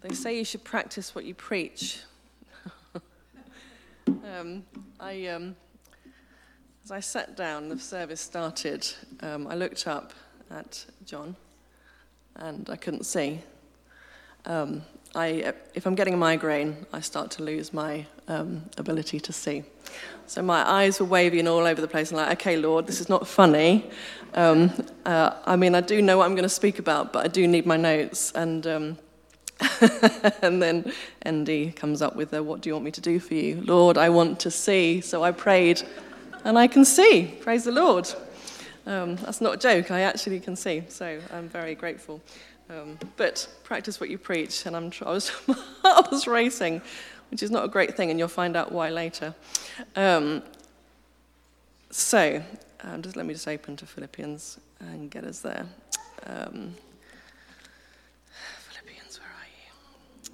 They say you should practice what you preach. um, I, um, as I sat down, the service started. Um, I looked up at John, and I couldn't see. Um, I, if I'm getting a migraine, I start to lose my um, ability to see. So my eyes were wavy and all over the place. And like, okay, Lord, this is not funny. Um, uh, I mean, I do know what I'm going to speak about, but I do need my notes. And and then Andy comes up with, a, "What do you want me to do for you, Lord? I want to see." So I prayed, and I can see. Praise the Lord. Um, that's not a joke. I actually can see. So I'm very grateful. Um, but practice what you preach, and I'm, I was, was racing, which is not a great thing, and you'll find out why later. Um, so, um, just let me just open to Philippians and get us there. Um, Philippians, where are you?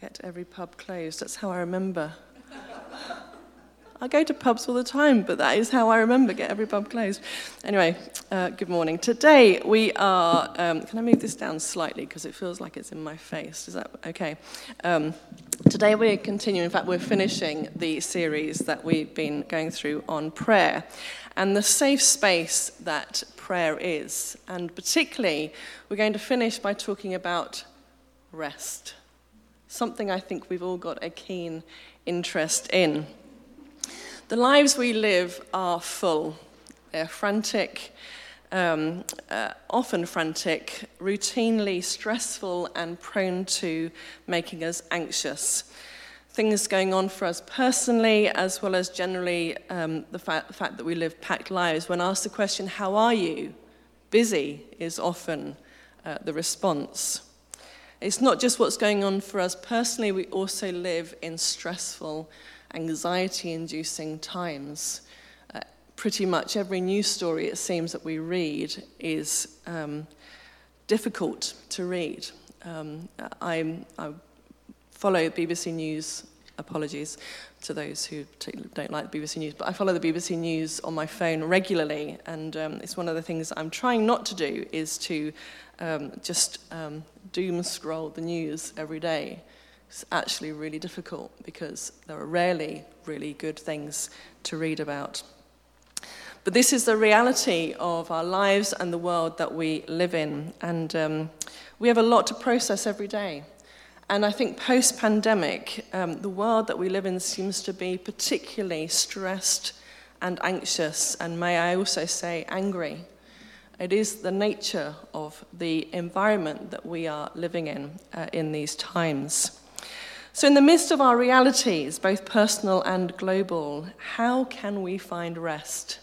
Get every pub closed. That's how I remember. I go to pubs all the time, but that is how I remember get every pub closed. Anyway, uh, good morning. Today we are. Um, can I move this down slightly because it feels like it's in my face? Is that okay? Um, today we're continuing. In fact, we're finishing the series that we've been going through on prayer and the safe space that prayer is, and particularly we're going to finish by talking about rest. Something I think we've all got a keen interest in. The lives we live are full, they're frantic, um, uh, often frantic, routinely stressful, and prone to making us anxious. Things going on for us personally, as well as generally um, the fa- fact that we live packed lives. When asked the question, How are you? busy is often uh, the response. It's not just what's going on for us personally, we also live in stressful anxiety inducing times. Uh, pretty much every news story, it seems, that we read is um, difficult to read. Um, I, follow BBC News, apologies to those who don't like the BBC News, but I follow the BBC News on my phone regularly, and um, it's one of the things I'm trying not to do is to um, just um, doom scroll the news every day. It's actually really difficult because there are rarely really good things to read about. But this is the reality of our lives and the world that we live in. And um, we have a lot to process every day. And I think post pandemic, um, the world that we live in seems to be particularly stressed and anxious, and may I also say, angry. It is the nature of the environment that we are living in uh, in these times. So, in the midst of our realities, both personal and global, how can we find rest?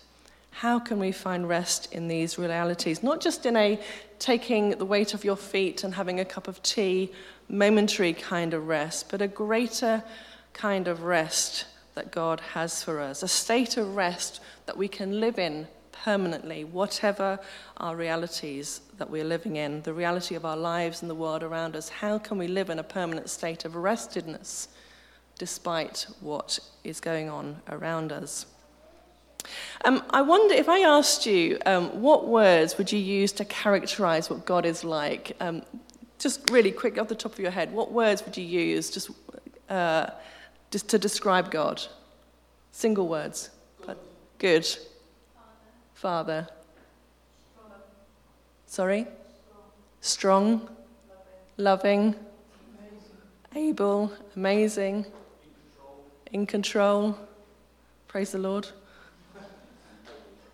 How can we find rest in these realities? Not just in a taking the weight off your feet and having a cup of tea, momentary kind of rest, but a greater kind of rest that God has for us, a state of rest that we can live in permanently, whatever our realities that we're living in, the reality of our lives and the world around us. How can we live in a permanent state of restedness despite what is going on around us? Um, I wonder if I asked you um, what words would you use to characterize what God is like? Um, just really quick off the top of your head, what words would you use just, uh, just to describe God? Single words. Good. Father? Sorry? Strong, loving, able, amazing, in control. Praise the Lord.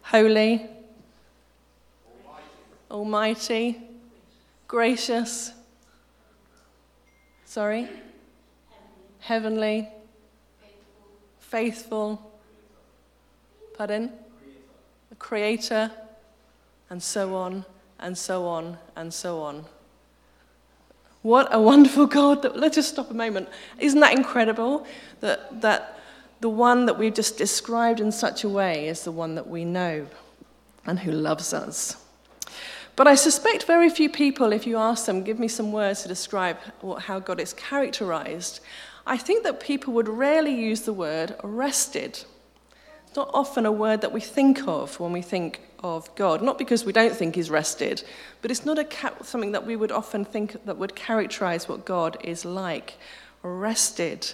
Holy, almighty, gracious. Sorry? Heavenly, faithful. Pardon? creator, and so on, and so on, and so on. What a wonderful God. That, let's just stop a moment. Isn't that incredible? That, that the one that we've just described in such a way is the one that we know and who loves us. But I suspect very few people, if you ask them, give me some words to describe what, how God is characterized, I think that people would rarely use the word arrested. It's not often a word that we think of when we think of God. Not because we don't think he's rested, but it's not a ca- something that we would often think that would characterize what God is like rested.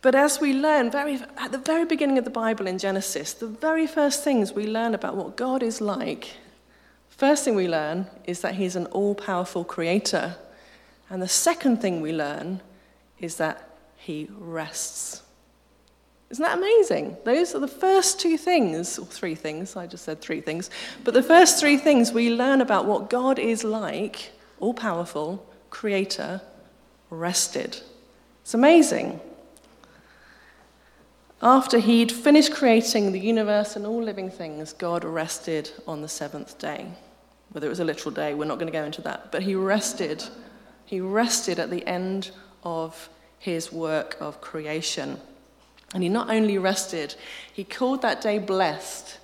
But as we learn very, at the very beginning of the Bible in Genesis, the very first things we learn about what God is like, first thing we learn is that He's an all powerful creator. And the second thing we learn is that He rests. Isn't that amazing? Those are the first two things, or three things, I just said three things, but the first three things we learn about what God is like, all powerful, creator, rested. It's amazing. After he'd finished creating the universe and all living things, God rested on the seventh day. Whether it was a literal day, we're not going to go into that. But he rested. He rested at the end of his work of creation. And he not only rested, he called that day blessed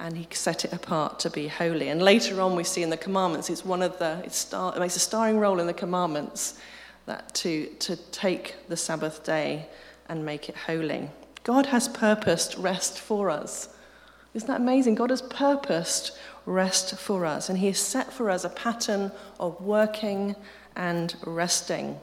and he set it apart to be holy. And later on, we see in the commandments, it's one of the, it, star, it makes a starring role in the commandments that to, to take the Sabbath day and make it holy. God has purposed rest for us. Isn't that amazing? God has purposed rest for us, and He has set for us a pattern of working and resting.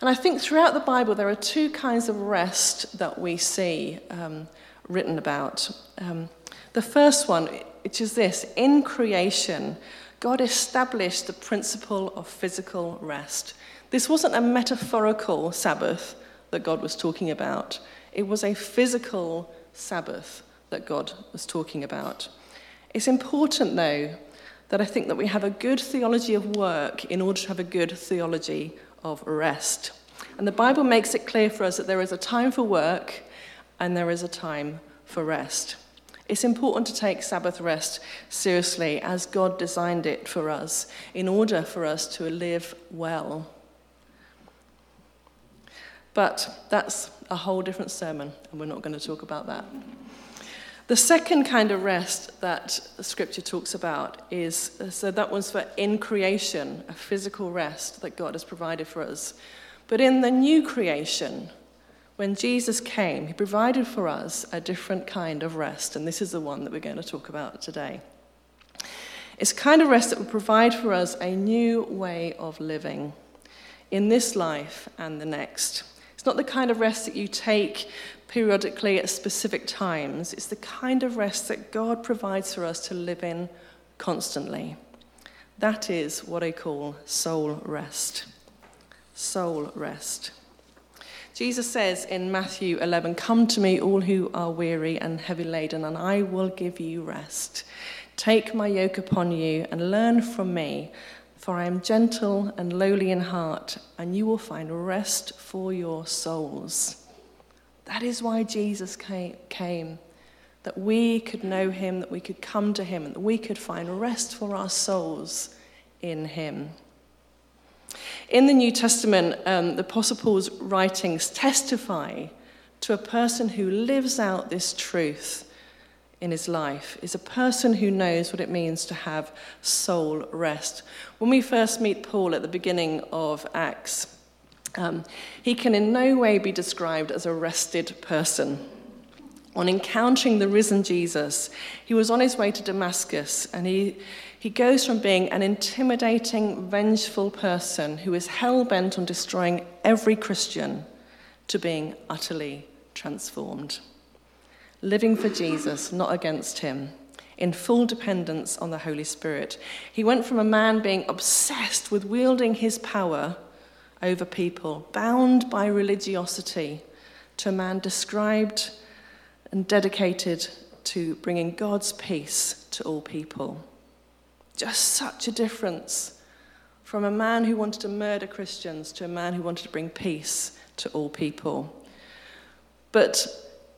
And I think throughout the Bible, there are two kinds of rest that we see um, written about. Um, the first one, which is this in creation, God established the principle of physical rest. This wasn't a metaphorical Sabbath that God was talking about. It was a physical Sabbath that God was talking about. It's important, though, that I think that we have a good theology of work in order to have a good theology of rest. And the Bible makes it clear for us that there is a time for work and there is a time for rest. It's important to take Sabbath rest seriously as God designed it for us in order for us to live well. But that's a whole different sermon, and we're not going to talk about that. The second kind of rest that scripture talks about is so that was for in creation, a physical rest that God has provided for us. But in the new creation, when Jesus came, he provided for us a different kind of rest, and this is the one that we're going to talk about today. It's a kind of rest that will provide for us a new way of living in this life and the next. It's not the kind of rest that you take periodically at specific times. It's the kind of rest that God provides for us to live in constantly. That is what I call soul rest. Soul rest. Jesus says in Matthew 11, Come to me, all who are weary and heavy laden, and I will give you rest. Take my yoke upon you and learn from me, for I am gentle and lowly in heart, and you will find rest for your souls. That is why Jesus came, that we could know him, that we could come to him, and that we could find rest for our souls in him. In the New Testament, um, the Apostle Paul's writings testify to a person who lives out this truth in his life is a person who knows what it means to have soul rest. When we first meet Paul at the beginning of Acts, um, he can in no way be described as a rested person. On encountering the risen Jesus, he was on his way to Damascus and he, he goes from being an intimidating, vengeful person who is hell bent on destroying every Christian to being utterly transformed living for Jesus, not against him, in full dependence on the Holy Spirit. He went from a man being obsessed with wielding his power over people, bound by religiosity, to a man described and dedicated to bringing God's peace to all people. Just such a difference from a man who wanted to murder Christians to a man who wanted to bring peace to all people. But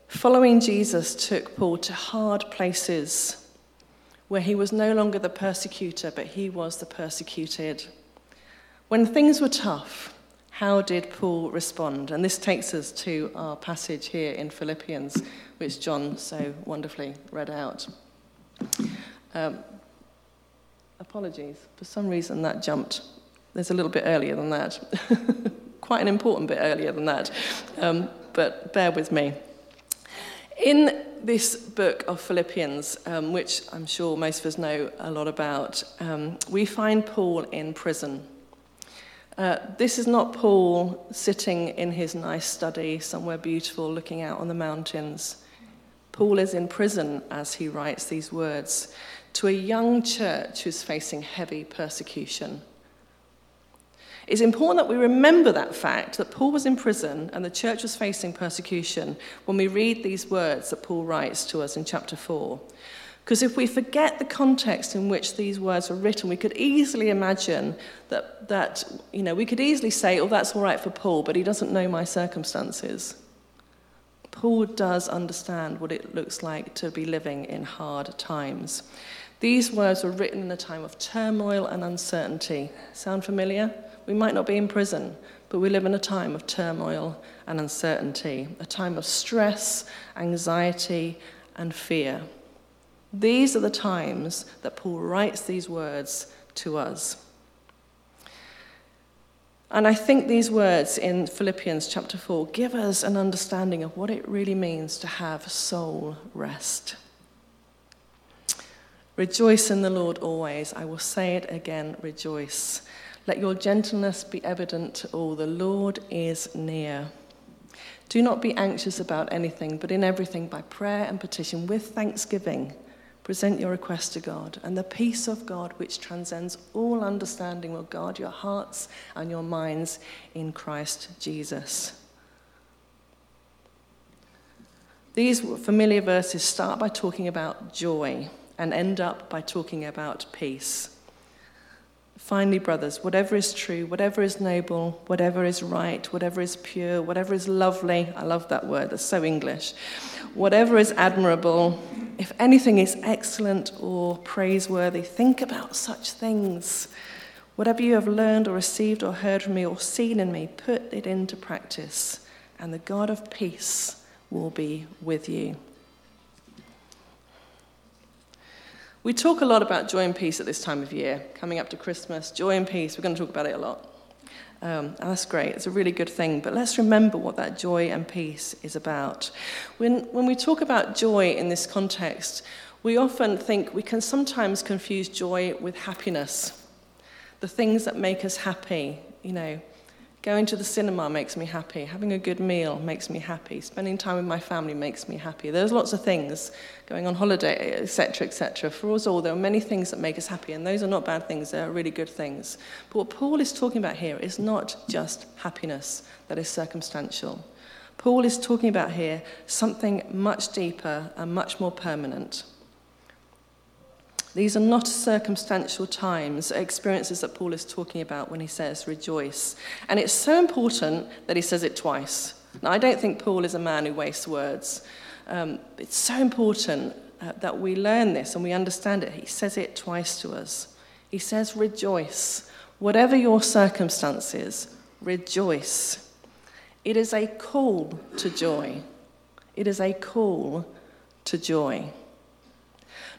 Following Jesus took Paul to hard places where he was no longer the persecutor, but he was the persecuted. When things were tough, how did Paul respond? And this takes us to our passage here in Philippians, which John so wonderfully read out. Um, apologies, for some reason that jumped. There's a little bit earlier than that. Quite an important bit earlier than that. Um, but bear with me. In this book of Philippians, um, which I'm sure most of us know a lot about, um, we find Paul in prison. Uh, this is not Paul sitting in his nice study somewhere beautiful looking out on the mountains. Paul is in prison as he writes these words to a young church who's facing heavy persecution. It's important that we remember that fact that Paul was in prison and the church was facing persecution when we read these words that Paul writes to us in chapter 4. Because if we forget the context in which these words were written, we could easily imagine that, that, you know, we could easily say, oh, that's all right for Paul, but he doesn't know my circumstances. Paul does understand what it looks like to be living in hard times. These words were written in a time of turmoil and uncertainty. Sound familiar? We might not be in prison, but we live in a time of turmoil and uncertainty, a time of stress, anxiety, and fear. These are the times that Paul writes these words to us. And I think these words in Philippians chapter 4 give us an understanding of what it really means to have soul rest. Rejoice in the Lord always. I will say it again, rejoice. Let your gentleness be evident to all. The Lord is near. Do not be anxious about anything, but in everything, by prayer and petition, with thanksgiving, present your request to God. And the peace of God, which transcends all understanding, will guard your hearts and your minds in Christ Jesus. These familiar verses start by talking about joy and end up by talking about peace. Finally, brothers, whatever is true, whatever is noble, whatever is right, whatever is pure, whatever is lovely, I love that word, that's so English, whatever is admirable, if anything is excellent or praiseworthy, think about such things. Whatever you have learned or received or heard from me or seen in me, put it into practice, and the God of peace will be with you. We talk a lot about joy and peace at this time of year, coming up to Christmas. Joy and peace, we're going to talk about it a lot. Um, and that's great, it's a really good thing. But let's remember what that joy and peace is about. When, when we talk about joy in this context, we often think we can sometimes confuse joy with happiness. The things that make us happy, you know, Going to the cinema makes me happy. Having a good meal makes me happy. Spending time with my family makes me happy. There's lots of things. Going on holiday, etc., etc. For us all, there are many things that make us happy, and those are not bad things. They are really good things. But what Paul is talking about here is not just happiness that is circumstantial. Paul is talking about here something much deeper and much more permanent. These are not circumstantial times, experiences that Paul is talking about when he says rejoice. And it's so important that he says it twice. Now, I don't think Paul is a man who wastes words. Um, it's so important uh, that we learn this and we understand it. He says it twice to us. He says, Rejoice. Whatever your circumstances, rejoice. It is a call to joy. It is a call to joy.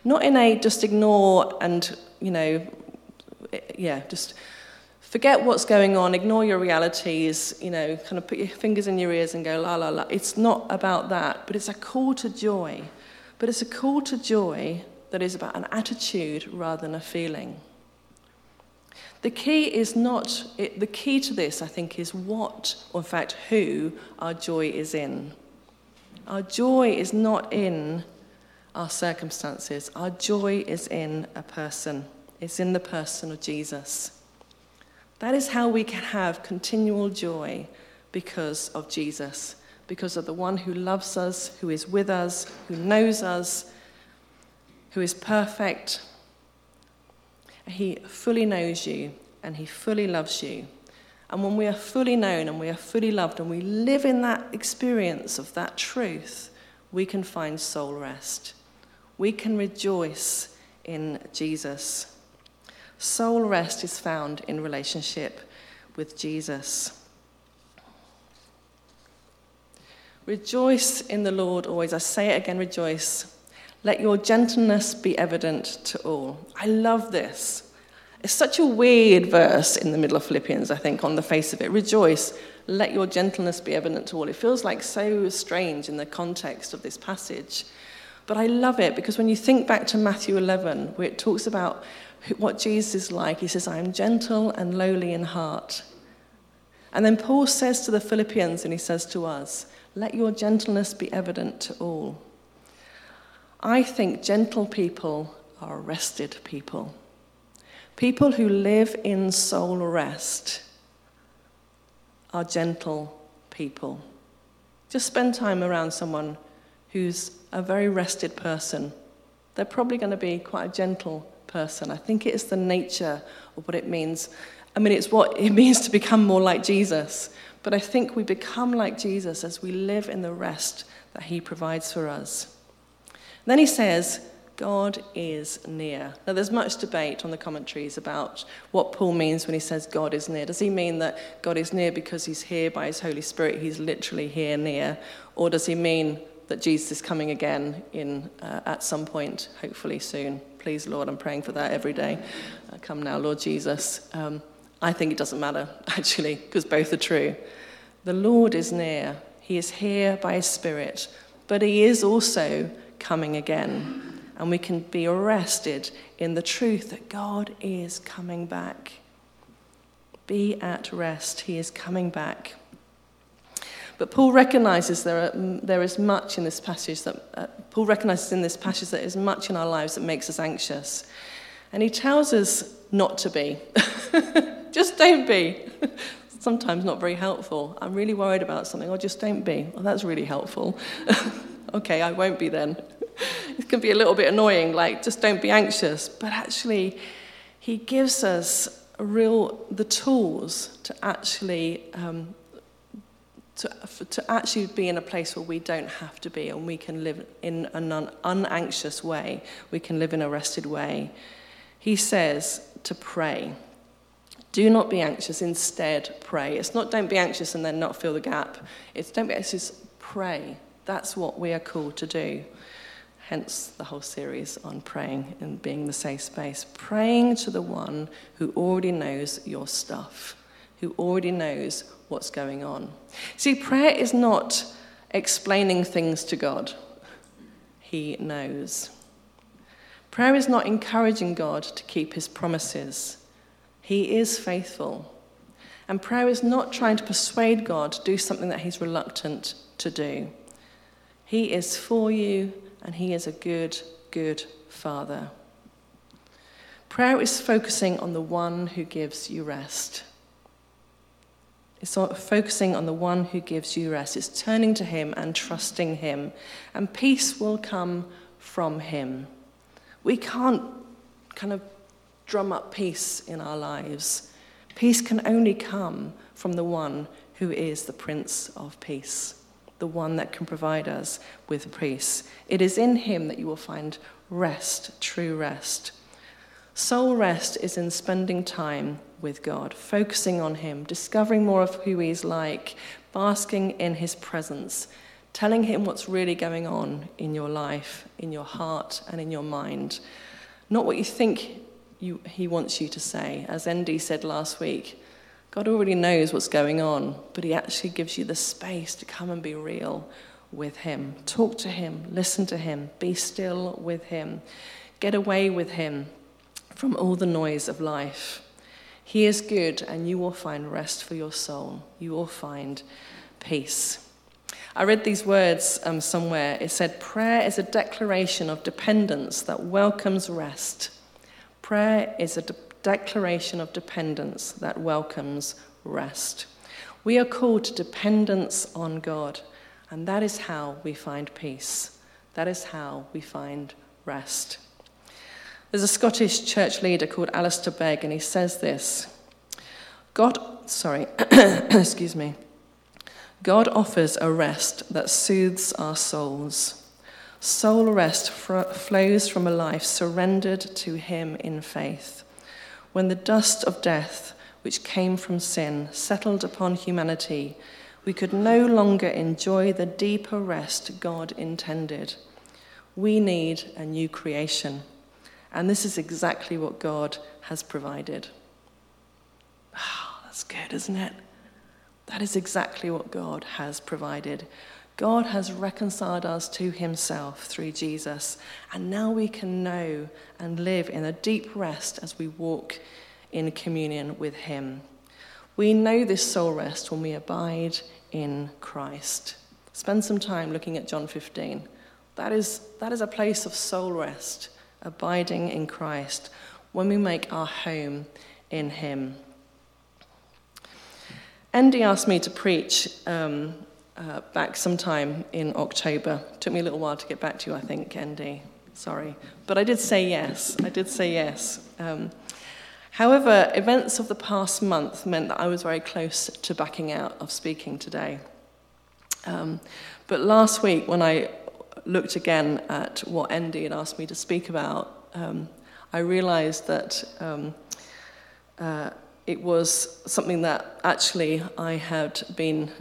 Not in a just ignore and, you know, yeah, just forget what's going on, ignore your realities, you know, kind of put your fingers in your ears and go la la la. It's not about that, but it's a call to joy. But it's a call to joy that is about an attitude rather than a feeling. The key is not, it, the key to this, I think, is what, or in fact, who our joy is in. Our joy is not in our circumstances. Our joy is in a person, it's in the person of Jesus. That is how we can have continual joy because of Jesus, because of the one who loves us, who is with us, who knows us, who is perfect. He fully knows you and he fully loves you. And when we are fully known and we are fully loved and we live in that experience of that truth, we can find soul rest we can rejoice in Jesus. Soul rest is found in relationship with Jesus. Rejoice in the Lord always. I say it again, rejoice. Let your gentleness be evident to all. I love this. It's such a weird verse in the middle of Philippians, I think, on the face of it. Rejoice, let your gentleness be evident to all. It feels like so strange in the context of this passage. But I love it because when you think back to Matthew 11, where it talks about what Jesus is like, he says, I am gentle and lowly in heart. And then Paul says to the Philippians, and he says to us, Let your gentleness be evident to all. I think gentle people are rested people. People who live in soul rest are gentle people. Just spend time around someone who's a very rested person. They're probably going to be quite a gentle person. I think it is the nature of what it means. I mean, it's what it means to become more like Jesus. But I think we become like Jesus as we live in the rest that he provides for us. And then he says, God is near. Now, there's much debate on the commentaries about what Paul means when he says God is near. Does he mean that God is near because he's here by his Holy Spirit? He's literally here near. Or does he mean that Jesus is coming again in, uh, at some point, hopefully soon? Please, Lord, I'm praying for that every day. Uh, come now, Lord Jesus. Um, I think it doesn't matter, actually, because both are true. The Lord is near. He is here by his Spirit, but he is also coming again and we can be arrested in the truth that God is coming back. Be at rest, He is coming back. But Paul recognizes there, are, there is much in this passage that, uh, Paul recognizes in this passage that is much in our lives that makes us anxious. And he tells us not to be. just don't be. Sometimes not very helpful. I'm really worried about something. Oh, just don't be. Well, that's really helpful. okay, I won't be then it can be a little bit annoying, like just don't be anxious. But actually, he gives us real the tools to actually um, to, to actually be in a place where we don't have to be and we can live in an un, unanxious way. We can live in a rested way. He says to pray. Do not be anxious, instead pray. It's not don't be anxious and then not fill the gap. It's don't be anxious, pray. That's what we are called to do hence the whole series on praying and being the safe space. Praying to the one who already knows your stuff, who already knows what's going on. See, prayer is not explaining things to God, He knows. Prayer is not encouraging God to keep His promises, He is faithful. And prayer is not trying to persuade God to do something that He's reluctant to do. He is for you and He is a good, good Father. Prayer is focusing on the one who gives you rest. It's focusing on the one who gives you rest. It's turning to Him and trusting Him, and peace will come from Him. We can't kind of drum up peace in our lives. Peace can only come from the one who is the Prince of Peace the one that can provide us with peace. It is in him that you will find rest, true rest. Soul rest is in spending time with God, focusing on him, discovering more of who he's like, basking in his presence, telling him what's really going on in your life, in your heart, and in your mind. Not what you think you, he wants you to say. As Andy said last week, God already knows what's going on, but He actually gives you the space to come and be real with Him. Talk to Him, listen to Him, be still with Him, get away with Him from all the noise of life. He is good, and you will find rest for your soul. You will find peace. I read these words um, somewhere. It said, Prayer is a declaration of dependence that welcomes rest. Prayer is a de- declaration of dependence that welcomes rest. We are called to dependence on God, and that is how we find peace. That is how we find rest. There's a Scottish church leader called Alistair Begg, and he says this God, sorry, excuse me. God offers a rest that soothes our souls. Soul rest fr- flows from a life surrendered to Him in faith when the dust of death, which came from sin, settled upon humanity, we could no longer enjoy the deeper rest God intended. We need a new creation. And this is exactly what God has provided. Oh, that's good, isn't it? That is exactly what God has provided. God has reconciled us to himself through Jesus, and now we can know and live in a deep rest as we walk in communion with him. We know this soul rest when we abide in Christ. Spend some time looking at John 15. That is, that is a place of soul rest, abiding in Christ, when we make our home in him. Andy asked me to preach um, uh, back sometime in October. Took me a little while to get back to you, I think, Andy. Sorry. But I did say yes. I did say yes. Um, however, events of the past month meant that I was very close to backing out of speaking today. Um, but last week, when I looked again at what Andy had asked me to speak about, um, I realized that um, uh, it was something that actually I had been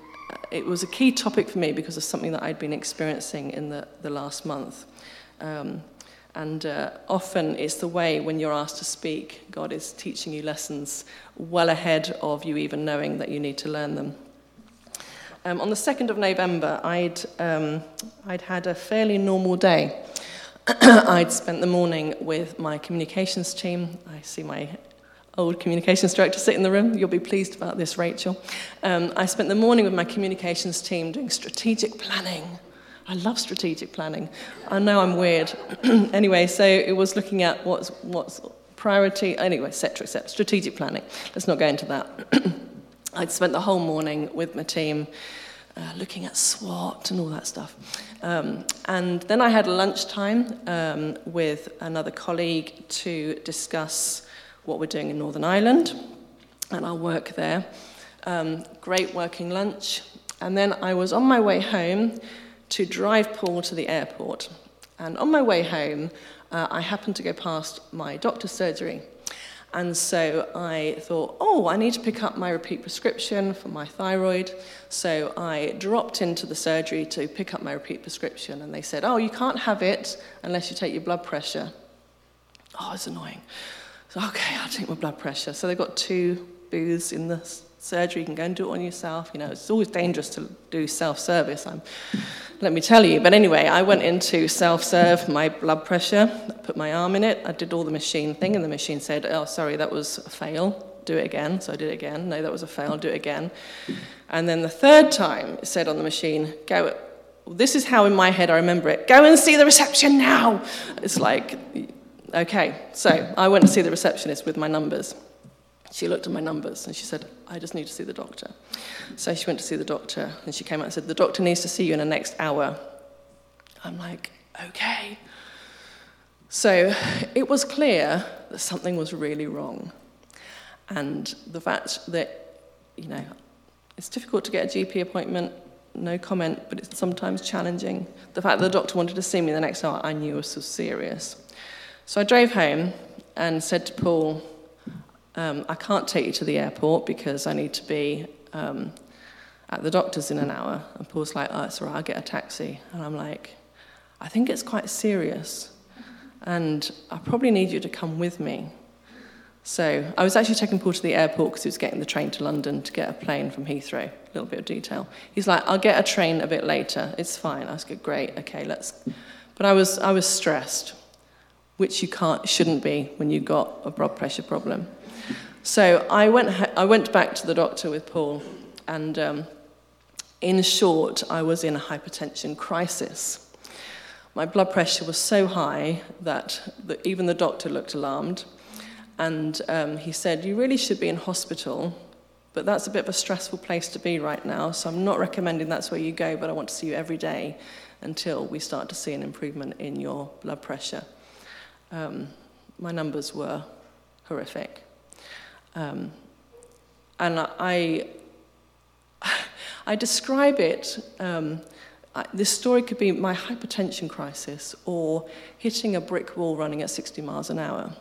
it was a key topic for me because of something that I'd been experiencing in the, the last month. Um, and uh, often it's the way when you're asked to speak, God is teaching you lessons well ahead of you even knowing that you need to learn them. Um, on the 2nd of November, I'd, um, I'd had a fairly normal day. I'd spent the morning with my communications team. I see my old communications director sit in the room. You'll be pleased about this, Rachel. Um, I spent the morning with my communications team doing strategic planning. I love strategic planning. I know I'm weird. anyway, so it was looking at what's, what's priority, anyway, etc., etc. Strategic planning. Let's not go into that. I'd spent the whole morning with my team. Uh, looking at SWOT and all that stuff. Um, and then I had lunchtime um, with another colleague to discuss what we're doing in Northern Ireland and our work there. Um, great working lunch. And then I was on my way home to drive Paul to the airport. And on my way home, uh, I happened to go past my doctor's surgery. And so I thought, oh, I need to pick up my repeat prescription for my thyroid. So I dropped into the surgery to pick up my repeat prescription, and they said, oh, you can't have it unless you take your blood pressure. Oh, it's annoying. So, okay, I'll take my blood pressure. So they've got two booths in the surgery. You can go and do it on yourself. You know, it's always dangerous to do self-service. I'm, let me tell you. But anyway, I went into self-serve my blood pressure. I put my arm in it. I did all the machine thing, and the machine said, "Oh, sorry, that was a fail. Do it again." So I did it again. No, that was a fail. Do it again. And then the third time, it said on the machine, "Go." This is how in my head I remember it. Go and see the reception now. It's like Okay, so I went to see the receptionist with my numbers. She looked at my numbers and she said, I just need to see the doctor. So she went to see the doctor and she came out and said, The doctor needs to see you in the next hour. I'm like, okay. So it was clear that something was really wrong. And the fact that, you know, it's difficult to get a GP appointment, no comment, but it's sometimes challenging. The fact that the doctor wanted to see me the next hour, I knew was so serious. So I drove home and said to Paul, um, I can't take you to the airport because I need to be um, at the doctor's in an hour. And Paul's like, oh, it's all right, I'll get a taxi. And I'm like, I think it's quite serious. And I probably need you to come with me. So I was actually taking Paul to the airport because he was getting the train to London to get a plane from Heathrow. A little bit of detail. He's like, I'll get a train a bit later. It's fine. I was like, great, okay, let's. But I was, I was stressed which you can't, shouldn't be when you've got a blood pressure problem. So I went, I went back to the doctor with Paul, and um, in short, I was in a hypertension crisis. My blood pressure was so high that the, even the doctor looked alarmed, and um, he said, You really should be in hospital, but that's a bit of a stressful place to be right now, so I'm not recommending that's where you go, but I want to see you every day until we start to see an improvement in your blood pressure um, my numbers were horrific. Um, and I, I describe it, um, I, this story could be my hypertension crisis or hitting a brick wall running at 60 miles an hour.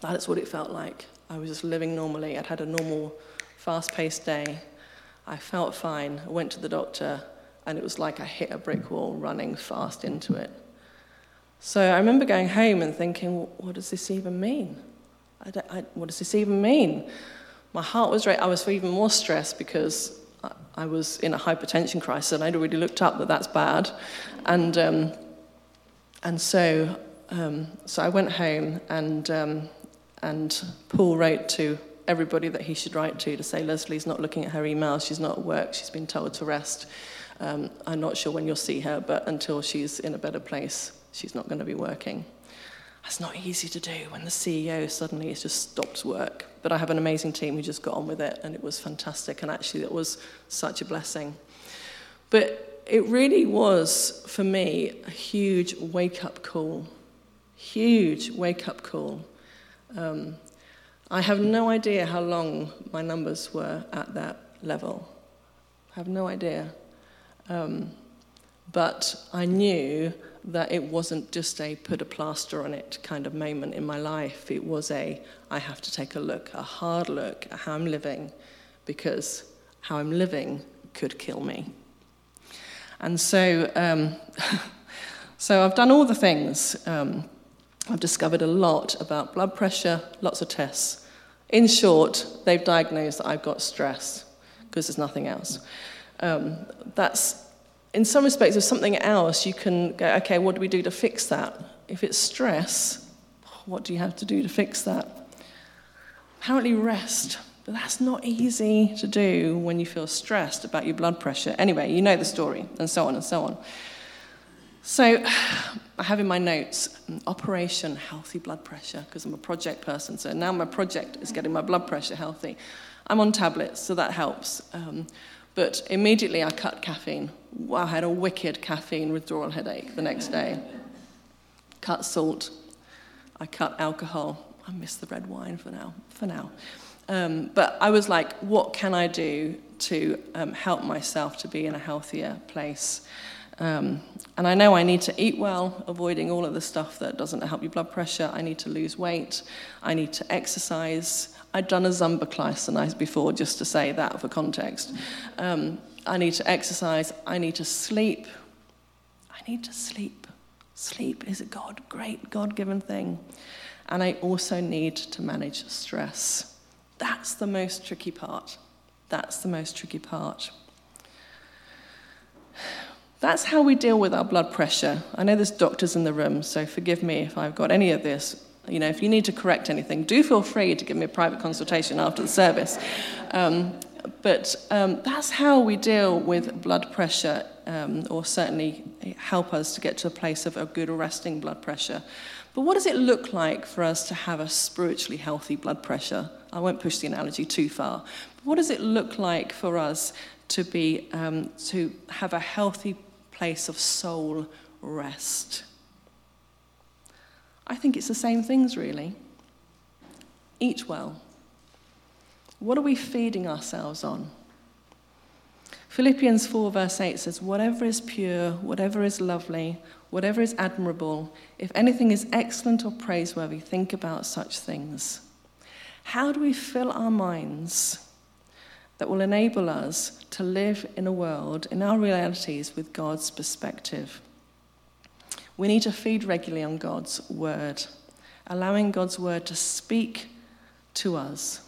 That's what it felt like. I was just living normally. I'd had a normal, fast paced day. I felt fine. I went to the doctor, and it was like I hit a brick wall running fast into it. So I remember going home and thinking, what does this even mean? I I, what does this even mean? My heart was right. I was even more stressed because I was in a hypertension crisis, and I'd already looked up that that's bad. And, um, and so, um, so I went home, and, um, and Paul wrote to everybody that he should write to to say Leslie's not looking at her emails, she's not at work, she's been told to rest. Um, I'm not sure when you'll see her, but until she's in a better place, she's not going to be working. That's not easy to do when the CEO suddenly has just stopped work. But I have an amazing team who just got on with it, and it was fantastic. And actually, it was such a blessing. But it really was, for me, a huge wake up call. Huge wake up call. Um, I have no idea how long my numbers were at that level. I have no idea. Um, but I knew that it wasn't just a put a plaster on it kind of moment in my life. It was a I have to take a look, a hard look at how I'm living, because how I'm living could kill me. And so, um, so I've done all the things. Um, I've discovered a lot about blood pressure, lots of tests. In short, they've diagnosed that I've got stress because there's nothing else. Um, that's in some respects, if something else, you can go, okay, what do we do to fix that? If it's stress, what do you have to do to fix that? Apparently, rest. But that's not easy to do when you feel stressed about your blood pressure. Anyway, you know the story, and so on and so on. So, I have in my notes Operation Healthy Blood Pressure, because I'm a project person. So now my project is getting my blood pressure healthy. I'm on tablets, so that helps. Um, but immediately I cut caffeine. I had a wicked caffeine withdrawal headache the next day. Cut salt. I cut alcohol. I miss the red wine for now. For now. Um, but I was like, what can I do to um, help myself to be in a healthier place? Um, and I know I need to eat well, avoiding all of the stuff that doesn't help your blood pressure. I need to lose weight. I need to exercise. I'd done a Zumba class the night before, just to say that for context. Um, I need to exercise. I need to sleep. I need to sleep. Sleep is a God, great God given thing. And I also need to manage stress. That's the most tricky part. That's the most tricky part. That's how we deal with our blood pressure. I know there's doctors in the room, so forgive me if I've got any of this you know, if you need to correct anything, do feel free to give me a private consultation after the service. Um, but um, that's how we deal with blood pressure, um, or certainly help us to get to a place of a good resting blood pressure. But what does it look like for us to have a spiritually healthy blood pressure? I won't push the analogy too far. But what does it look like for us to be um, to have a healthy place of soul rest? I think it's the same things, really. Eat well. What are we feeding ourselves on? Philippians 4, verse 8 says, Whatever is pure, whatever is lovely, whatever is admirable, if anything is excellent or praiseworthy, think about such things. How do we fill our minds that will enable us to live in a world, in our realities, with God's perspective? We need to feed regularly on God's word, allowing God's word to speak to us,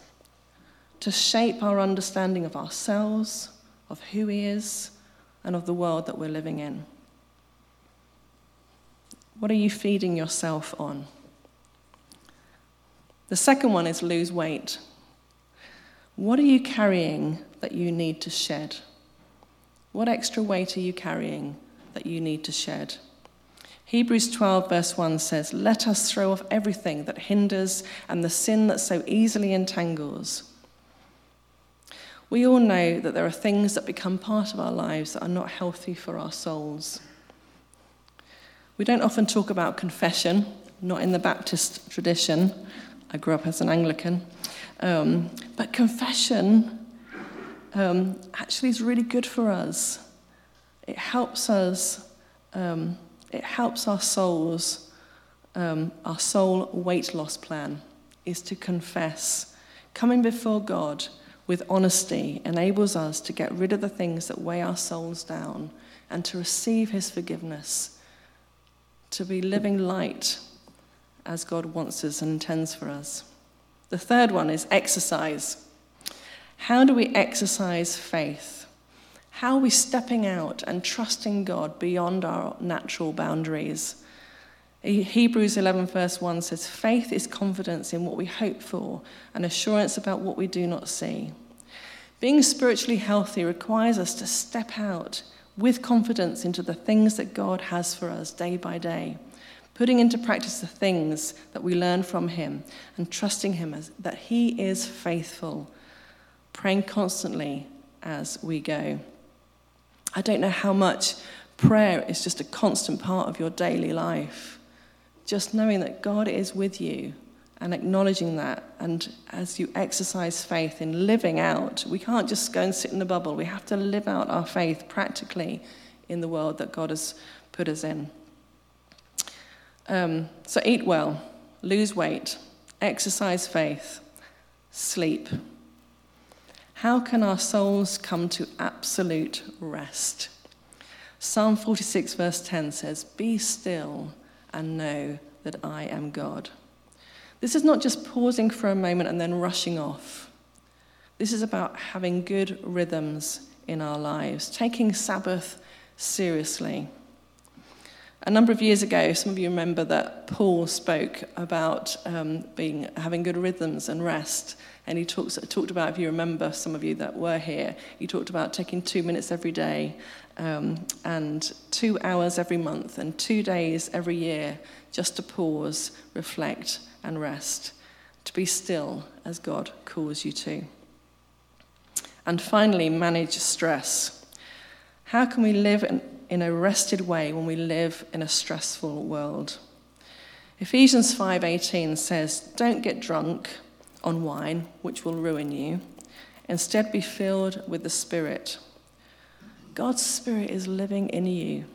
to shape our understanding of ourselves, of who He is, and of the world that we're living in. What are you feeding yourself on? The second one is lose weight. What are you carrying that you need to shed? What extra weight are you carrying that you need to shed? Hebrews 12, verse 1 says, Let us throw off everything that hinders and the sin that so easily entangles. We all know that there are things that become part of our lives that are not healthy for our souls. We don't often talk about confession, not in the Baptist tradition. I grew up as an Anglican. Um, but confession um, actually is really good for us. It helps us. Um, it helps our souls, um, our soul weight loss plan is to confess. Coming before God with honesty enables us to get rid of the things that weigh our souls down and to receive His forgiveness, to be living light as God wants us and intends for us. The third one is exercise. How do we exercise faith? How are we stepping out and trusting God beyond our natural boundaries? Hebrews 11, verse 1 says, Faith is confidence in what we hope for and assurance about what we do not see. Being spiritually healthy requires us to step out with confidence into the things that God has for us day by day, putting into practice the things that we learn from Him and trusting Him as, that He is faithful, praying constantly as we go. I don't know how much prayer is just a constant part of your daily life. Just knowing that God is with you and acknowledging that. And as you exercise faith in living out, we can't just go and sit in a bubble. We have to live out our faith practically in the world that God has put us in. Um, so eat well, lose weight, exercise faith, sleep. How can our souls come to absolute rest? Psalm 46, verse 10 says, Be still and know that I am God. This is not just pausing for a moment and then rushing off. This is about having good rhythms in our lives, taking Sabbath seriously. A number of years ago, some of you remember that Paul spoke about um, being, having good rhythms and rest. And he talks, talked about, if you remember, some of you that were here, he talked about taking two minutes every day um, and two hours every month and two days every year just to pause, reflect, and rest, to be still as God calls you to. And finally, manage stress. How can we live in, in a rested way when we live in a stressful world? Ephesians 5:18 says, "Don't get drunk on wine, which will ruin you. Instead, be filled with the Spirit. God's Spirit is living in you.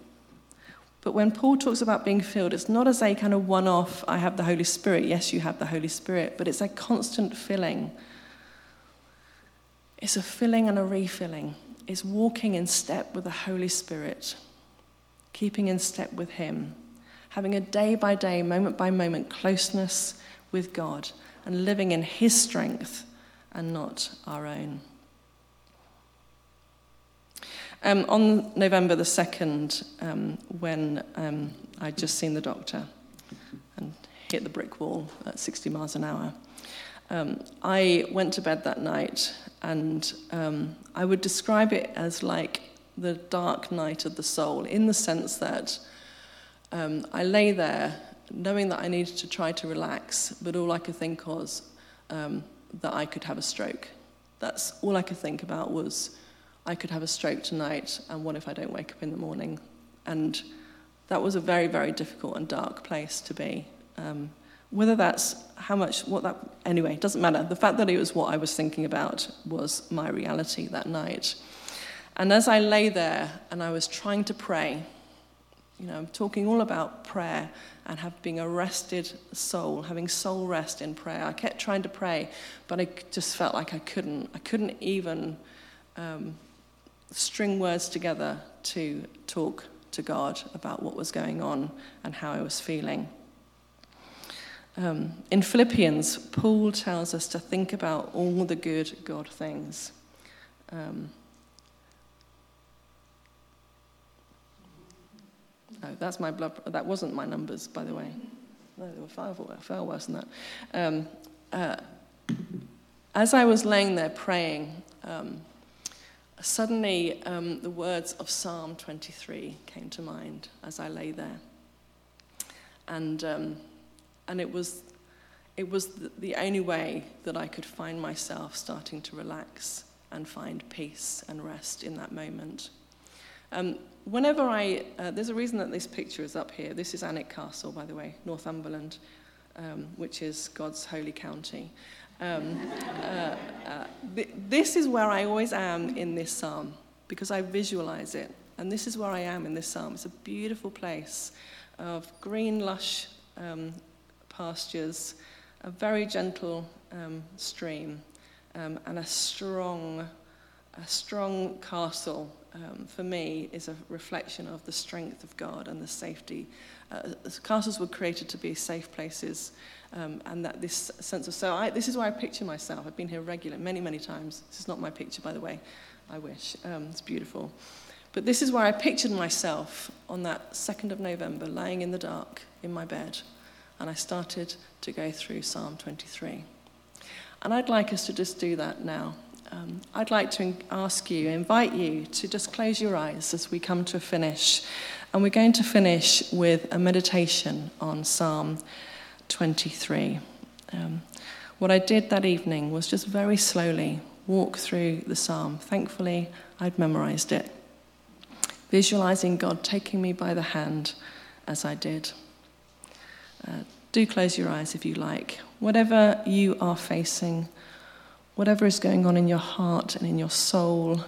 But when Paul talks about being filled, it's not as a kind of one off, I have the Holy Spirit. Yes, you have the Holy Spirit, but it's a constant filling. It's a filling and a refilling. It's walking in step with the Holy Spirit, keeping in step with Him, having a day by day, moment by moment closeness with God and living in His strength and not our own. Um, on November the 2nd, um, when um, I'd just seen the doctor and hit the brick wall at 60 miles an hour, um, I went to bed that night and um, I would describe it as like the dark night of the soul in the sense that um, I lay there knowing that I needed to try to relax, but all I could think was that I could have a stroke. That's all I could think about was I could have a stroke tonight, and what if I don't wake up in the morning? And that was a very, very difficult and dark place to be. Um, whether that's how much, what that, anyway, doesn't matter. The fact that it was what I was thinking about was my reality that night. And as I lay there and I was trying to pray, you know, I'm talking all about prayer and have being a rested soul, having soul rest in prayer. I kept trying to pray, but I just felt like I couldn't. I couldn't even um, string words together to talk to God about what was going on and how I was feeling. Um, in Philippians, Paul tells us to think about all the good God things. Um, Oh, that's my blood. That wasn't my numbers, by the way. No, they were far, far worse than that. Um, uh, as I was laying there praying, um, suddenly um, the words of Psalm 23 came to mind as I lay there, and um, and it was it was the, only way that I could find myself starting to relax and find peace and rest in that moment. Um, whenever I, uh, there's a reason that this picture is up here. This is Alnwick Castle, by the way, Northumberland, um, which is God's holy county. Um, uh, uh, th- this is where I always am in this psalm because I visualize it. And this is where I am in this psalm. It's a beautiful place of green, lush um, pastures, a very gentle um, stream, um, and a strong a strong castle um, for me is a reflection of the strength of God and the safety. Uh, castles were created to be safe places, um, and that this sense of so. I, this is where I picture myself. I've been here regular many, many times. This is not my picture, by the way. I wish um, it's beautiful, but this is where I pictured myself on that second of November, lying in the dark in my bed, and I started to go through Psalm 23. And I'd like us to just do that now. Um, I'd like to ask you, invite you to just close your eyes as we come to a finish. And we're going to finish with a meditation on Psalm 23. Um, what I did that evening was just very slowly walk through the psalm. Thankfully, I'd memorized it, visualizing God taking me by the hand as I did. Uh, do close your eyes if you like. Whatever you are facing, whatever is going on in your heart and in your soul,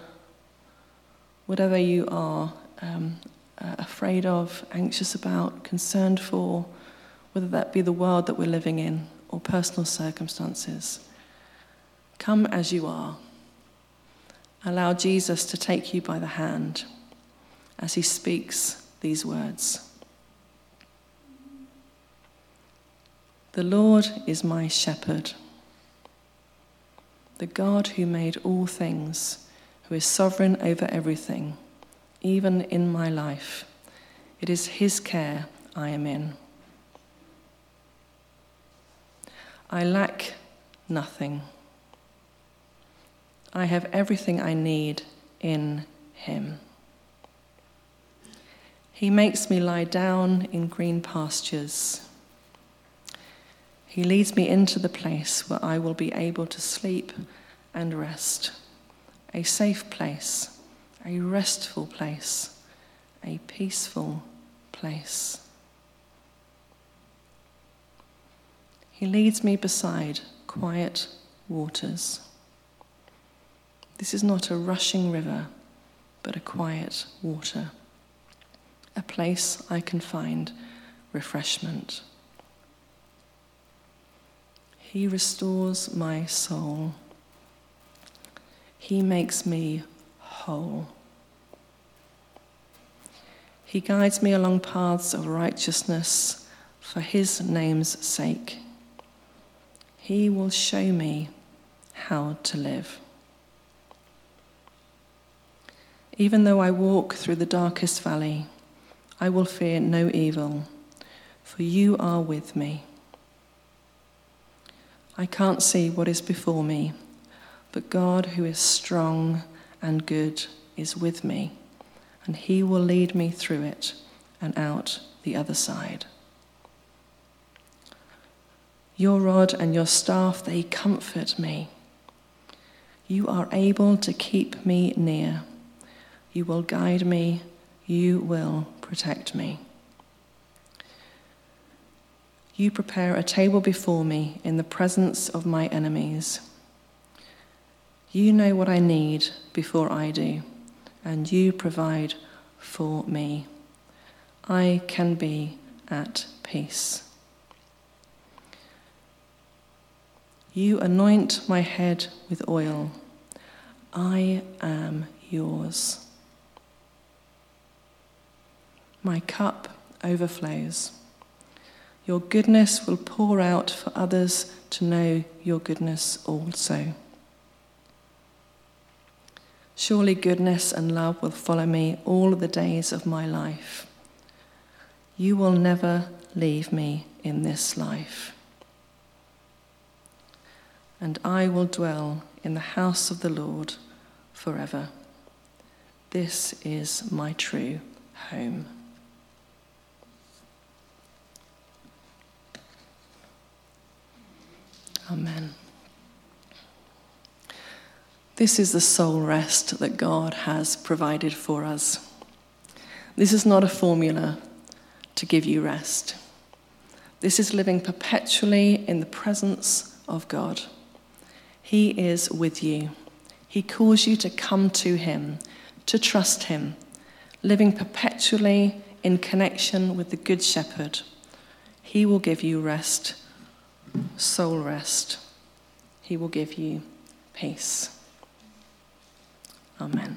whatever you are um, uh, afraid of, anxious about, concerned for, whether that be the world that we're living in or personal circumstances, come as you are. Allow Jesus to take you by the hand as he speaks these words. The Lord is my shepherd, the God who made all things, who is sovereign over everything, even in my life. It is his care I am in. I lack nothing. I have everything I need in him. He makes me lie down in green pastures. He leads me into the place where I will be able to sleep and rest. A safe place, a restful place, a peaceful place. He leads me beside quiet waters. This is not a rushing river, but a quiet water, a place I can find refreshment. He restores my soul. He makes me whole. He guides me along paths of righteousness for his name's sake. He will show me how to live. Even though I walk through the darkest valley, I will fear no evil, for you are with me. I can't see what is before me, but God, who is strong and good, is with me, and He will lead me through it and out the other side. Your rod and your staff, they comfort me. You are able to keep me near. You will guide me. You will protect me. You prepare a table before me in the presence of my enemies. You know what I need before I do, and you provide for me. I can be at peace. You anoint my head with oil. I am yours. My cup overflows. Your goodness will pour out for others to know your goodness also. Surely goodness and love will follow me all the days of my life. You will never leave me in this life. And I will dwell in the house of the Lord forever. This is my true home. Amen. This is the soul rest that God has provided for us. This is not a formula to give you rest. This is living perpetually in the presence of God. He is with you. He calls you to come to Him, to trust Him, living perpetually in connection with the Good Shepherd. He will give you rest soul rest. He will give you peace. Amen.